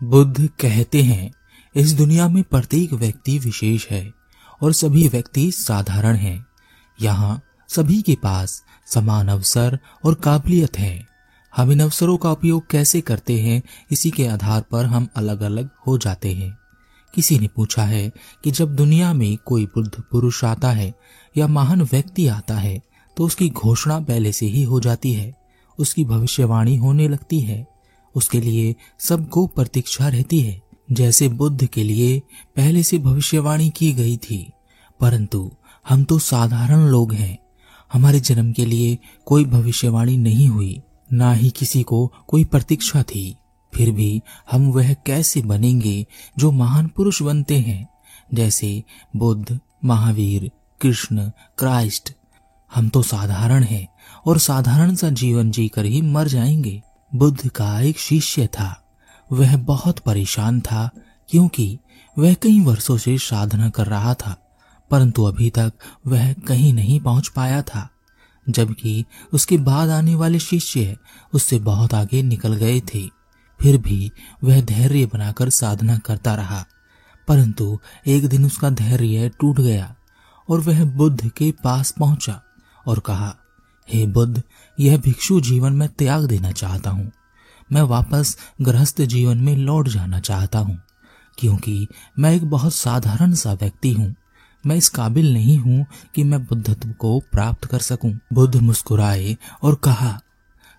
बुद्ध कहते हैं, इस दुनिया में प्रत्येक व्यक्ति विशेष है और सभी व्यक्ति साधारण हैं। यहाँ सभी के पास समान अवसर और काबिलियत है। हम इन अवसरों का उपयोग कैसे करते हैं, इसी के आधार पर हम अलग अलग हो जाते हैं। किसी ने पूछा है कि जब दुनिया में कोई बुद्ध पुरुष आता है या महान व्यक्ति आता है तो उसकी घोषणा पहले से ही हो जाती है। उसकी भविष्यवाणी होने लगती है। उसके लिए सबको प्रतीक्षा रहती है, जैसे बुद्ध के लिए पहले से भविष्यवाणी की गई थी। परंतु हम तो साधारण लोग हैं। हमारे जन्म के लिए कोई भविष्यवाणी नहीं हुई, ना ही किसी को कोई प्रतीक्षा थी। फिर भी हम वह कैसे बनेंगे जो महान पुरुष बनते हैं? जैसे बुद्ध, महावीर, कृष्ण, क्राइस्ट। हम तो साधारण हैं और साधारण सा जीवन जीकर ही मर जाएँगे। बुद्ध का एक शिष्य था। वह बहुत परेशान था, क्योंकि वह कई वर्षों से साधना कर रहा था, परंतु अभी तक वह कहीं नहीं पहुँच पाया था, जबकि उसके बाद आने वाले शिष्य उससे बहुत आगे निकल गए थे। फिर भी वह धैर्य बनाकर साधना करता रहा, परंतु एक दिन उसका धैर्य टूट गया और वह बुद्ध के पास पहुँचा और कहा हे बुद्ध, यह भिक्षु जीवन में त्याग देना चाहता हूँ। मैं वापस गृहस्थ जीवन में लौट जाना चाहता हूँ, क्योंकि मैं एक बहुत साधारण सा व्यक्ति हूँ। मैं इस काबिल नहीं हूँ कि मैं बुद्धत्व को प्राप्त कर सकूँ। बुद्ध मुस्कुराए और कहा,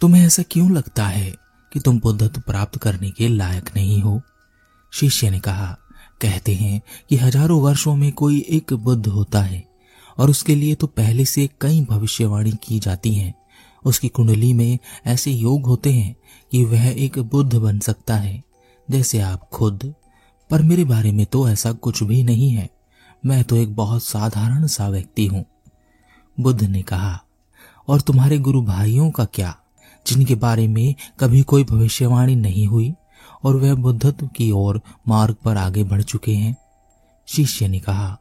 तुम्हें ऐसा क्यों लगता है कि तुम बुद्धत्व प्राप्त करने के लायक नहीं हो? शिष्य ने कहा, कहते हैं कि हज़ारों वर्षों में कोई एक बुद्ध होता है। और उसके लिए तो पहले से कई भविष्यवाणी की जाती हैं। उसकी कुंडली में ऐसे योग होते हैं कि वह एक बुद्ध बन सकता है, जैसे आप खुद। पर मेरे बारे में तो ऐसा कुछ भी नहीं है। मैं तो एक बहुत साधारण सा व्यक्ति हूँ। बुद्ध ने कहा, और तुम्हारे गुरु भाइयों का क्या? जिनके बारे में कभी कोई भविष्यवाणी नहीं हुई, और वह बुद्धत्व की ओर मार्ग पर आगे बढ़ चुके हैं? शिष्य ने कहा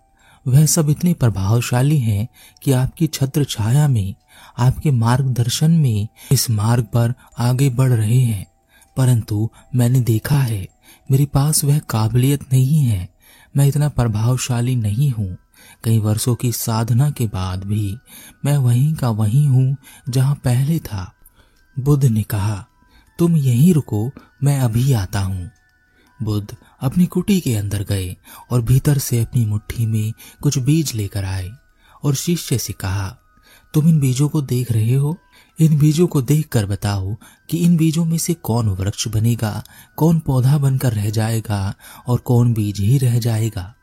वह सब इतने प्रभावशाली हैं कि आपकी छत्र छाया में, आपके मार्गदर्शन में इस मार्ग पर आगे बढ़ रहे हैं। परंतु मैंने देखा है, मेरे पास वह काबिलियत नहीं है। मैं इतना प्रभावशाली नहीं हूँ। कई वर्षों की साधना के बाद भी मैं वहीं का वहीं हूँ जहाँ पहले था। बुद्ध ने कहा, तुम यहीं रुको, मैं अभी आता हूँ। बुद्ध अपनी कुटी के अंदर गए और भीतर से अपनी मुट्ठी में कुछ बीज लेकर आए और शिष्य से कहा, तुम इन बीजों को देख रहे हो? इन बीजों को देखकर बताओ कि इन बीजों में से कौन वृक्ष बनेगा, कौन पौधा बनकर रह जाएगा और कौन बीज ही रह जाएगा?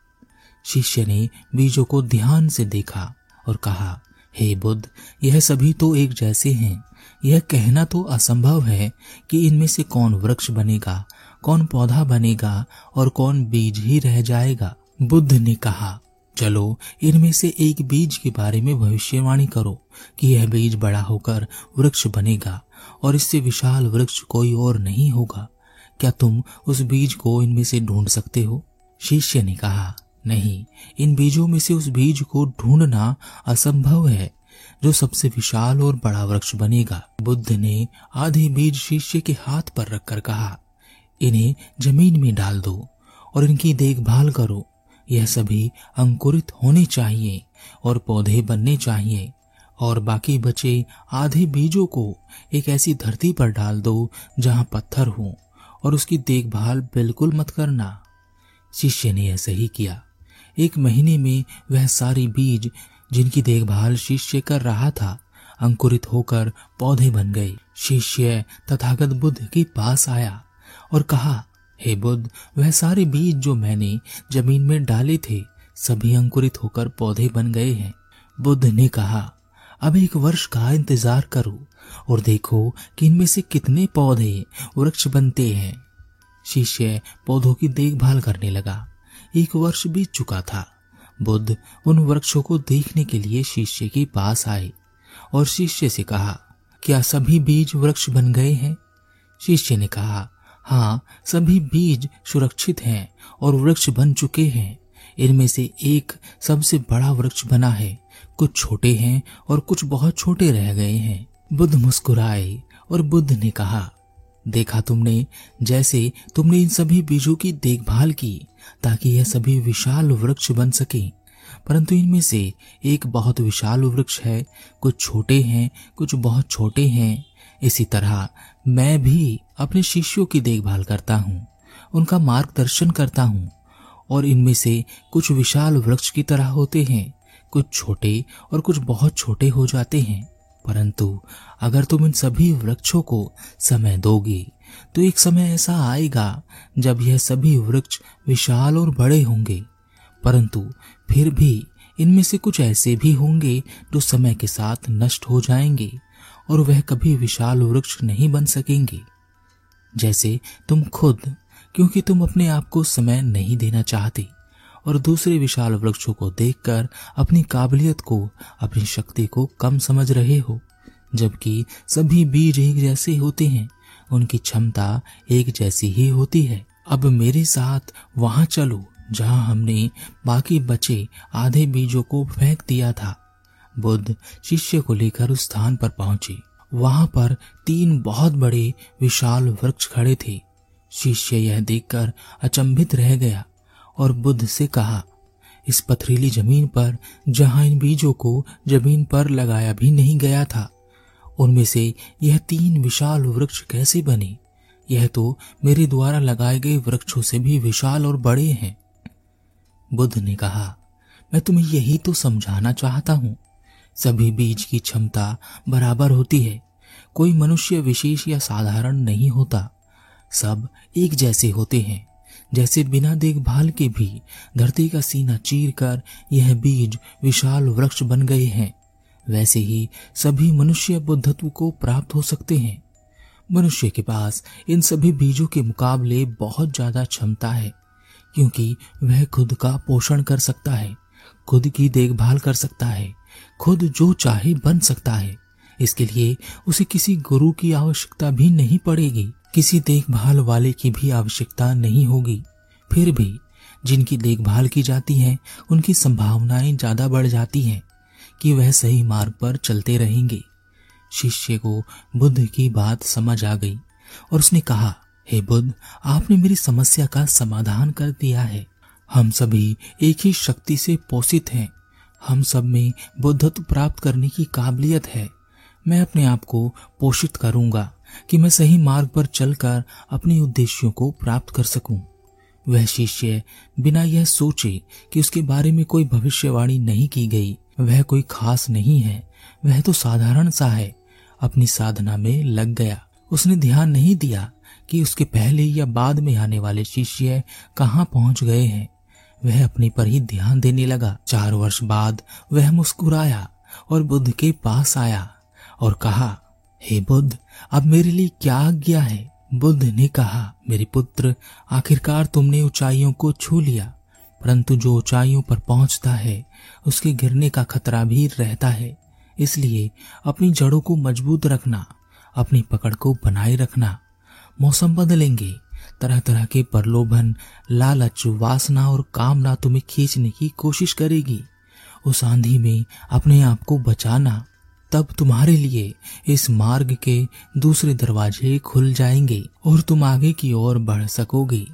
शिष्य ने बीजों को ध्यान से देखा और कहा, हे बुद्ध, यह सभी तो एक जैसे हैं। यह कहना तो असंभव है कि इनमें से कौन वृक्ष बनेगा कौन पौधा बनेगा और कौन बीज ही रह जाएगा? बुद्ध ने कहा, चलो, इनमें से एक बीज के बारे में भविष्यवाणी करो कि यह बीज बड़ा होकर वृक्ष बनेगा और इससे विशाल वृक्ष कोई और नहीं होगा। क्या तुम उस बीज को इनमें से ढूंढ सकते हो? शिष्य ने कहा, नहीं, इन बीजों में से उस बीज को ढूंढना असंभव है, जो सबसे विशाल और बड़ा वृक्ष बनेगा। बुद्ध ने आधे बीज शिष्य के हाथ पर रखकर कहा इन्हें ज़मीन में डाल दो और इनकी देखभाल करो। यह सभी अंकुरित होने चाहिए और पौधे बनने चाहिए और बाकी बचे आधे बीजों को एक ऐसी धरती पर डाल दो जहाँ पत्थर हो और उसकी देखभाल बिल्कुल मत करना। शिष्य ने ऐसे ही किया। एक महीने में वह सारी बीज जिनकी देखभाल शिष्य कर रहा था, अंकुरित होकर पौधे बन गए। शिष्य तथागत बुद्ध के पास आया। और कहा, हे बुद्ध, वह सारे बीज जो मैंने ज़मीन में डाले थे, सभी अंकुरित होकर पौधे बन गए हैं। बुद्ध ने कहा, अब एक वर्ष का इंतज़ार करो और देखो कि इनमें से कितने पौधे वृक्ष बनते हैं। शिष्य पौधों की देखभाल करने लगा। एक वर्ष बीत चुका था। बुद्ध उन वृक्षों को देखने के लिए शिष्य के पास आए और शिष्य से कहा, क्या सभी बीज वृक्ष बन गए हैं? शिष्य ने कहा हाँ सभी बीज सुरक्षित हैं और वृक्ष बन चुके हैं। इनमें से एक सबसे बड़ा वृक्ष बना है। कुछ छोटे हैं और कुछ बहुत छोटे रह गए हैं। बुद्ध मुस्कुराए और बुद्ध ने कहा, देखा तुमने, जैसे तुमने इन सभी बीजों की देखभाल की, ताकि यह सभी विशाल वृक्ष बन सके। परंतु इनमें से एक बहुत विशाल वृक्ष है। कुछ छोटे हैं, कुछ बहुत छोटे हैं। इसी तरह मैं भी अपने शिष्यों की देखभाल करता हूँ, उनका मार्गदर्शन करता हूँ, और इनमें से कुछ विशाल वृक्ष की तरह होते हैं, कुछ छोटे और कुछ बहुत छोटे हो जाते हैं। परंतु अगर तुम इन सभी वृक्षों को समय दोगे तो एक समय ऐसा आएगा जब यह सभी वृक्ष विशाल और बड़े होंगे। परंतु फिर भी इनमें से कुछ ऐसे भी होंगे जो समय के साथ नष्ट हो जाएँगे। और वह कभी विशाल वृक्ष नहीं बन सकेंगे। जैसे तुम खुद, क्योंकि तुम अपने आप को समय नहीं देना चाहते, और दूसरे विशाल वृक्षों को देखकर अपनी काबिलियत को, अपनी शक्ति को कम समझ रहे हो, जबकि सभी बीज एक जैसे होते हैं, उनकी क्षमता एक जैसी ही होती है। अब मेरे साथ वहाँ चलो, जहाँ हमने बाकी बचे आधे बीजों को फेंक दिया था। बुद्ध शिष्य को लेकर उस स्थान पर पहुँचे। वहाँ पर तीन बहुत बड़े विशाल वृक्ष खड़े थे। शिष्य यह देखकर अचंभित रह गया और बुद्ध से कहा, इस पथरीली ज़मीन पर, जहाँ इन बीजों को ज़मीन पर लगाया भी नहीं गया था, उनमें से यह तीन विशाल वृक्ष कैसे बने? यह तो मेरे द्वारा लगाए गए वृक्षों से भी विशाल और बड़े हैं। बुद्ध ने कहा, मैं तुम्हें यही तो समझाना चाहता हूँ। सभी बीज की क्षमता बराबर होती है। कोई मनुष्य विशेष या साधारण नहीं होता। सब एक जैसे होते हैं। जैसे बिना देखभाल के भी धरती का सीना चीर कर यह बीज विशाल वृक्ष बन गए हैं, वैसे ही सभी मनुष्य बुद्धत्व को प्राप्त हो सकते हैं। मनुष्य के पास इन सभी बीजों के मुकाबले बहुत ज़्यादा क्षमता है, क्योंकि वह खुद का पोषण कर सकता है, खुद की देखभाल कर सकता है। खुद जो चाहे बन सकता है। इसके लिए उसे किसी गुरु की आवश्यकता भी नहीं पड़ेगी। किसी देखभाल वाले की भी आवश्यकता नहीं होगी। फिर भी जिनकी देखभाल की जाती है, उनकी संभावनाएँ ज़्यादा बढ़ जाती हैं कि वह सही मार्ग पर चलते रहेंगे। शिष्य को बुद्ध की बात समझ आ गई और उसने कहा, हे बुद्ध, आपने मेरी समस्या का समाधान कर दिया है। हम सभी एक ही शक्ति से पोषित हैं। हम सब में बुद्धत्व प्राप्त करने की काबिलियत है। मैं अपने आप को पोषित करूँगा कि मैं सही मार्ग पर चलकर अपने उद्देश्यों को प्राप्त कर सकूँ। वह शिष्य बिना यह सोचे कि उसके बारे में कोई भविष्यवाणी नहीं की गई, वह कोई खास नहीं है, वह तो साधारण सा है। अपनी साधना में लग गया। उसने ध्यान नहीं दिया कि उसके पहले या बाद में आने वाले शिष्य कहाँ पहुँच गए हैं। वह अपने पर ही ध्यान देने लगा। चार वर्ष बाद वह मुस्कुराया और बुद्ध के पास आया और कहा, हे बुद्ध, अब मेरे लिए क्या आज्ञा है? बुद्ध ने कहा, मेरे पुत्र, आखिरकार तुमने ऊंचाइयों को छू लिया, परंतु जो ऊंचाइयों पर पहुँचता है, उसके गिरने का खतरा भी रहता है। इसलिए अपनी जड़ों को मज़बूत रखना, अपनी पकड़ को बनाए रखना। मौसम बदलेंगे तरह तरह के प्रलोभन, लालच, वासना और कामना तुम्हें खींचने की कोशिश करेगी। उस आंधी में अपने आप को बचाना, तब तुम्हारे लिए इस मार्ग के दूसरे दरवाजे खुल जाएँगे और तुम आगे की ओर बढ़ सकोगे।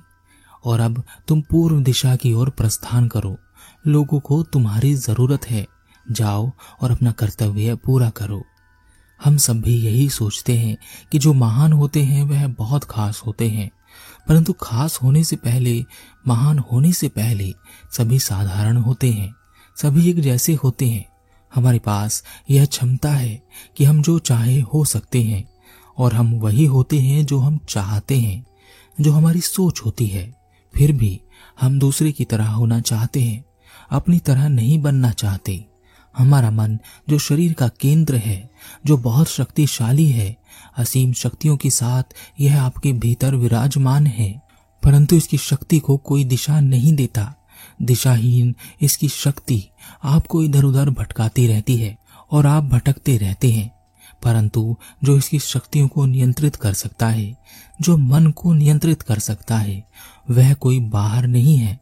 और अब तुम पूर्व दिशा की ओर प्रस्थान करो। लोगों को तुम्हारी ज़रूरत है। जाओ और अपना कर्तव्य पूरा करो। हम सब भी यही सोचते हैं कि जो महान होते हैं, वह बहुत खास होते हैं। परंतु खास होने से पहले, महान होने से पहले सभी साधारण होते हैं, सभी एक जैसे होते हैं। हमारे पास यह क्षमता है कि हम जो चाहे हो सकते हैं, और हम वही होते हैं जो हम चाहते हैं, जो हमारी सोच होती है। फिर भी हम दूसरे की तरह होना चाहते हैं, अपनी तरह नहीं बनना चाहते। हमारा मन जो शरीर का केंद्र है, जो बहुत शक्तिशाली है, असीम शक्तियों के साथ यह आपके भीतर विराजमान है। परंतु इसकी शक्ति को कोई दिशा नहीं देता। दिशाहीन इसकी शक्ति आपको इधर उधर भटकाती रहती है और आप भटकते रहते हैं। परंतु जो इसकी शक्तियों को नियंत्रित कर सकता है, जो मन को नियंत्रित कर सकता है, वह कोई बाहर नहीं है।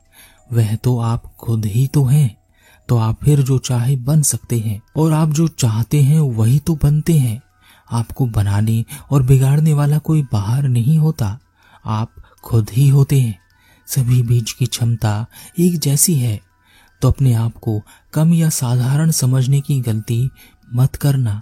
वह तो आप खुद ही तो हैं। तो आप फिर जो चाहे बन सकते हैं। और आप जो चाहते हैं, वही तो बनते हैं। आपको बनाने और बिगाड़ने वाला कोई बाहर नहीं होता। आप खुद ही होते हैं। सभी बीज की क्षमता एक जैसी है। तो अपने आप को कम या साधारण समझने की गलती मत करना।